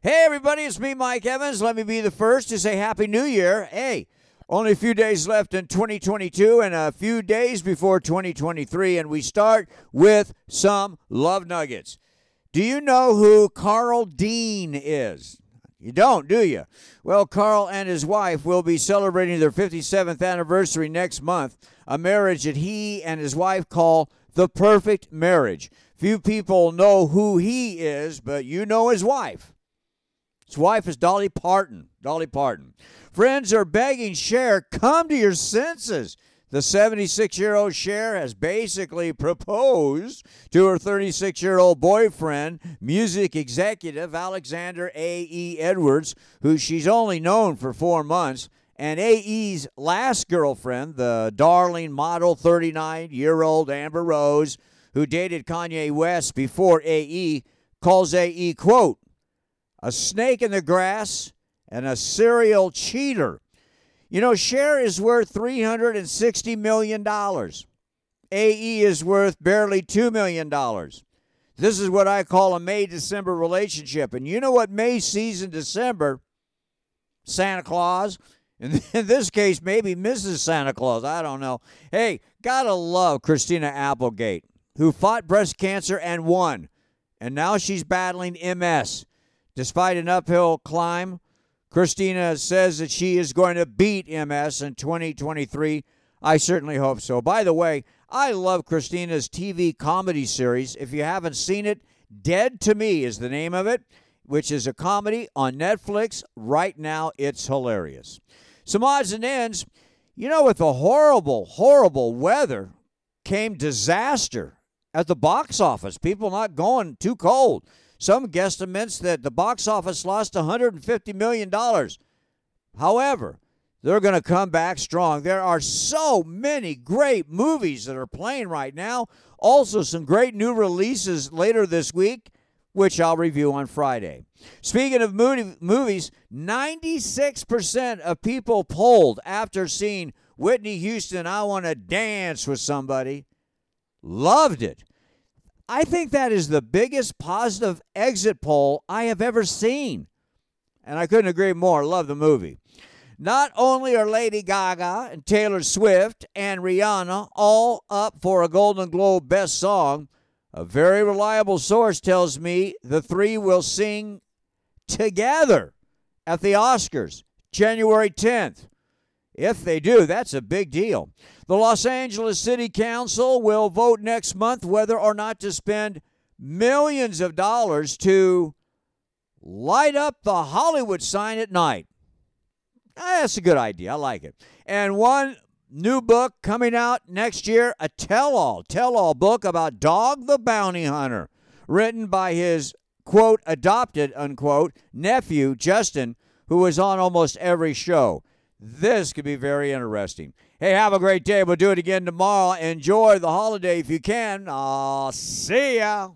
Hey, everybody, it's me, Mike Evans. Let me be the first to say Happy New Year. Hey, only a few days left in 2022 and a few days before 2023, and we start with some love nuggets. Do you know who Carl Dean is? You don't, do you? Well, Carl and his wife will be celebrating their 57th anniversary next month, a marriage that he and his wife call the perfect marriage. Few people know who he is, but you know his wife. His wife is Dolly Parton. Dolly Parton. Friends are begging Cher, come to your senses. The 76 year old Cher has basically proposed to her 36 year old boyfriend, music executive Alexander A.E. Edwards, who she's only known for four months. And A.E.'s last girlfriend, the darling model 39 year old Amber Rose, who dated Kanye West before A.E., calls A.E., quote, a snake in the grass and a serial cheater. You know, Cher is worth $360 million. AE is worth barely $2 million. This is what I call a May December relationship. And you know what May sees in December? Santa Claus. And In this case, maybe Mrs. Santa Claus. I don't know. Hey, gotta love Christina Applegate, who fought breast cancer and won. And now she's battling MS. Despite an uphill climb, Christina says that she is going to beat MS in 2023. I certainly hope so. By the way, I love Christina's TV comedy series. If you haven't seen it, Dead to Me is the name of it, which is a comedy on Netflix. Right now, it's hilarious. Some odds and ends. You know, with the horrible, horrible weather came disaster at the box office. People not going too cold. Some guesstimates that the box office lost $150 million. However, they're going to come back strong. There are so many great movies that are playing right now. Also, some great new releases later this week, which I'll review on Friday. Speaking of movies, 96% of people polled after seeing Whitney Houston, I Want to Dance with Somebody, loved it. I think that is the biggest positive exit poll I have ever seen. And I couldn't agree more. Love the movie. Not only are Lady Gaga and Taylor Swift and Rihanna all up for a Golden Globe Best Song, a very reliable source tells me the three will sing together at the Oscars January 10th. If they do, that's a big deal. The Los Angeles City Council will vote next month whether or not to spend millions of dollars to light up the Hollywood sign at night. Ah, that's a good idea. I like it. And one new book coming out next year a tell all, tell all book about Dog the Bounty Hunter, written by his quote, adopted, unquote, nephew, Justin, who was on almost every show. This could be very interesting. Hey, have a great day. We'll do it again tomorrow. Enjoy the holiday if you can. I'll see ya.